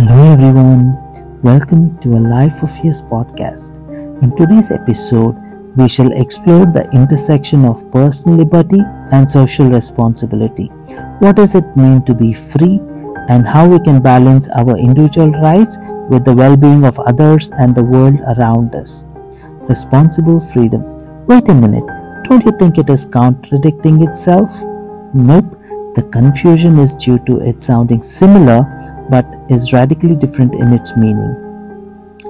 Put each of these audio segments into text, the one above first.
Hello, everyone. Welcome to a Life of Years podcast. In today's episode, we shall explore the intersection of personal liberty and social responsibility. What does it mean to be free, and how we can balance our individual rights with the well being of others and the world around us? Responsible freedom. Wait a minute, don't you think it is contradicting itself? Nope, the confusion is due to it sounding similar but is radically different in its meaning.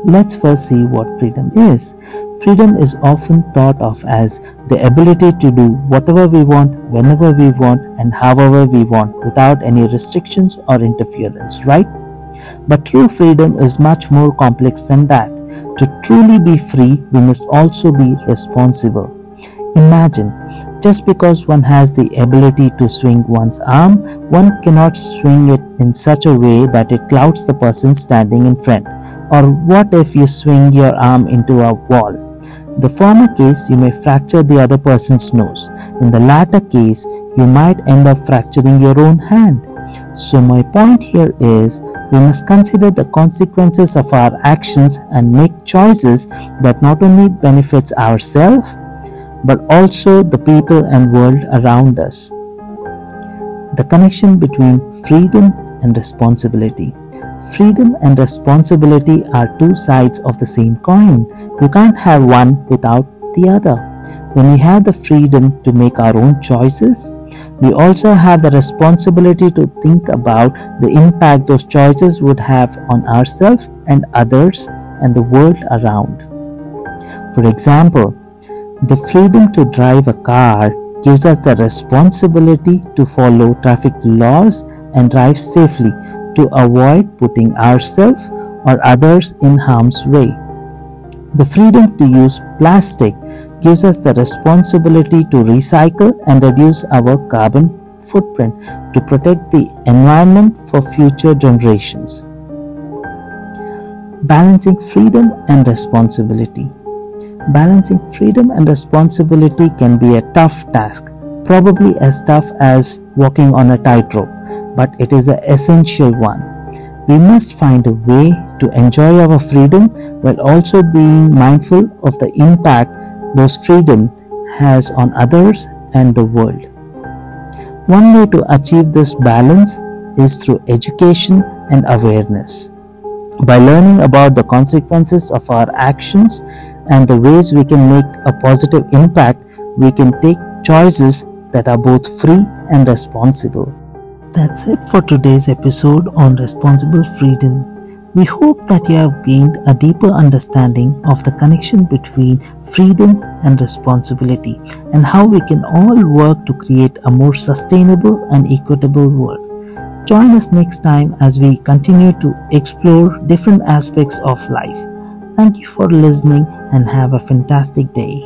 Let's first see what freedom is. Freedom is often thought of as the ability to do whatever we want, whenever we want, and however we want without any restrictions or interference, right? But true freedom is much more complex than that. To truly be free, we must also be responsible. Imagine, just because one has the ability to swing one's arm, one cannot swing it in such a way that it clouds the person standing in front. Or what if you swing your arm into a wall? The former case, you may fracture the other person's nose. In the latter case, you might end up fracturing your own hand. So, my point here is we must consider the consequences of our actions and make choices that not only benefits ourselves but also the people and world around us. The connection between freedom and responsibility. Freedom and responsibility are two sides of the same coin. You can't have one without the other. When we have the freedom to make our own choices, we also have the responsibility to think about the impact those choices would have on ourselves and others and the world around. For example, the freedom to drive a car gives us the responsibility to follow traffic laws and drive safely to avoid putting ourselves or others in harm's way. The freedom to use plastic gives us the responsibility to recycle and reduce our carbon footprint to protect the environment for future generations. Balancing freedom and responsibility. Balancing freedom and responsibility can be a tough task, probably as tough as walking on a tightrope, but it is an essential one. We must find a way to enjoy our freedom while also being mindful of the impact those freedom has on others and the world. One way to achieve this balance is through education and awareness. By learning about the consequences of our actions and the ways we can make a positive impact, we can take choices that are both free and responsible. That's it for today's episode on responsible freedom. We hope that you have gained a deeper understanding of the connection between freedom and responsibility and how we can all work to create a more sustainable and equitable world. Join us next time as we continue to explore different aspects of life. Thank you for listening and have a fantastic day.